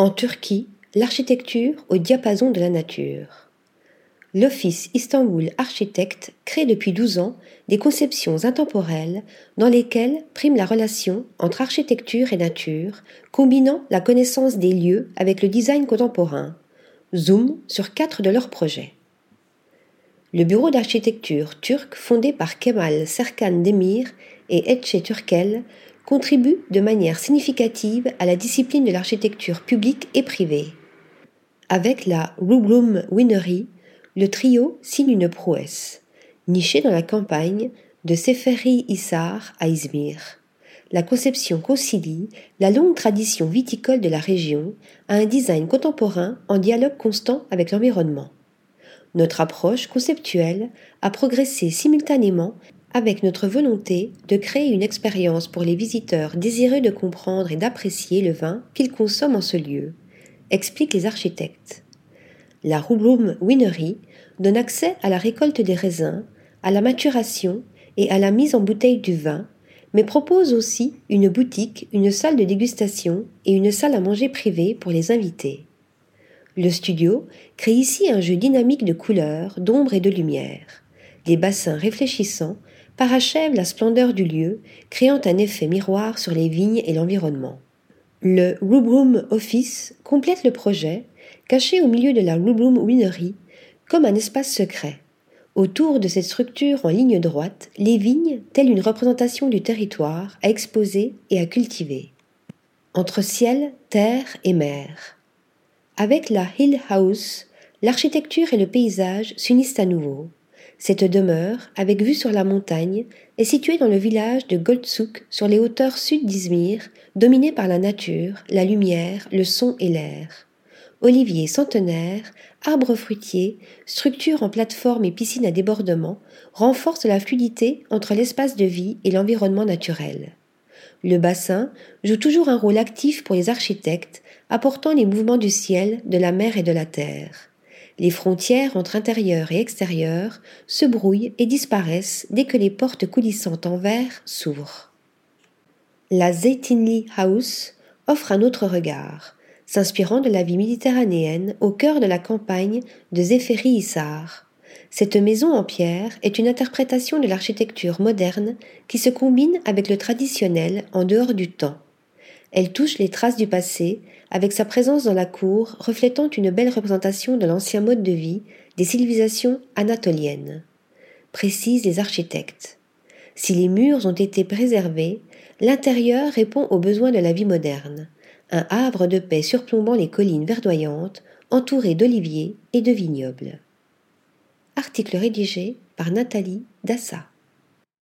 En Turquie, l'architecture au diapason de la nature. L'Office Istanbul Architecte crée depuis 12 ans des conceptions intemporelles dans lesquelles prime la relation entre architecture et nature, combinant la connaissance des lieux avec le design contemporain. Zoom sur quatre de leurs projets. Le bureau d'architecture turc fondé par Kemal Serkan Demir et Etche Turkel contribue de manière significative à la discipline de l'architecture publique et privée. Avec la Rublum Winery, le trio signe une prouesse, niché dans la campagne de Seferi Hisar à Izmir. La conception concilie la longue tradition viticole de la région à un design contemporain en dialogue constant avec l'environnement. Notre approche conceptuelle a progressé simultanément avec notre volonté de créer une expérience pour les visiteurs désireux de comprendre et d'apprécier le vin qu'ils consomment en ce lieu, expliquent les architectes. La Rubrum Winery donne accès à la récolte des raisins, à la maturation et à la mise en bouteille du vin, mais propose aussi une boutique, une salle de dégustation et une salle à manger privée pour les invités. Le studio crée ici un jeu dynamique de couleurs, d'ombre et de lumière. Bassins réfléchissants parachève la splendeur du lieu, créant un effet miroir sur les vignes et l'environnement. Le Rubrum Office complète le projet, caché au milieu de la Rubrum Winery, comme un espace secret. Autour de cette structure en ligne droite, les vignes, telles une représentation du territoire, à exposer et à cultiver. Entre ciel, terre et mer. Avec la Hill House, l'architecture et le paysage s'unissent à nouveau. Cette demeure, avec vue sur la montagne, est située dans le village de Goldsuk, sur les hauteurs sud d'Izmir, dominée par la nature, la lumière, le son et l'air. Oliviers centenaires, arbres fruitiers, structures en plateforme et piscines à débordement renforcent la fluidité entre l'espace de vie et l'environnement naturel. Le bassin joue toujours un rôle actif pour les architectes, apportant les mouvements du ciel, de la mer et de la terre. Les frontières entre intérieur et extérieur se brouillent et disparaissent dès que les portes coulissantes en verre s'ouvrent. La Zeytinli House offre un autre regard, s'inspirant de la vie méditerranéenne au cœur de la campagne de Zéphiri Issar. Cette maison en pierre est une interprétation de l'architecture moderne qui se combine avec le traditionnel en dehors du temps. Elle touche les traces du passé, avec sa présence dans la cour reflétant une belle représentation de l'ancien mode de vie des civilisations anatoliennes. Précisent les architectes. Si les murs ont été préservés, l'intérieur répond aux besoins de la vie moderne. Un havre de paix surplombant les collines verdoyantes, entouré d'oliviers et de vignobles. Article rédigé par Nathalie Dassa.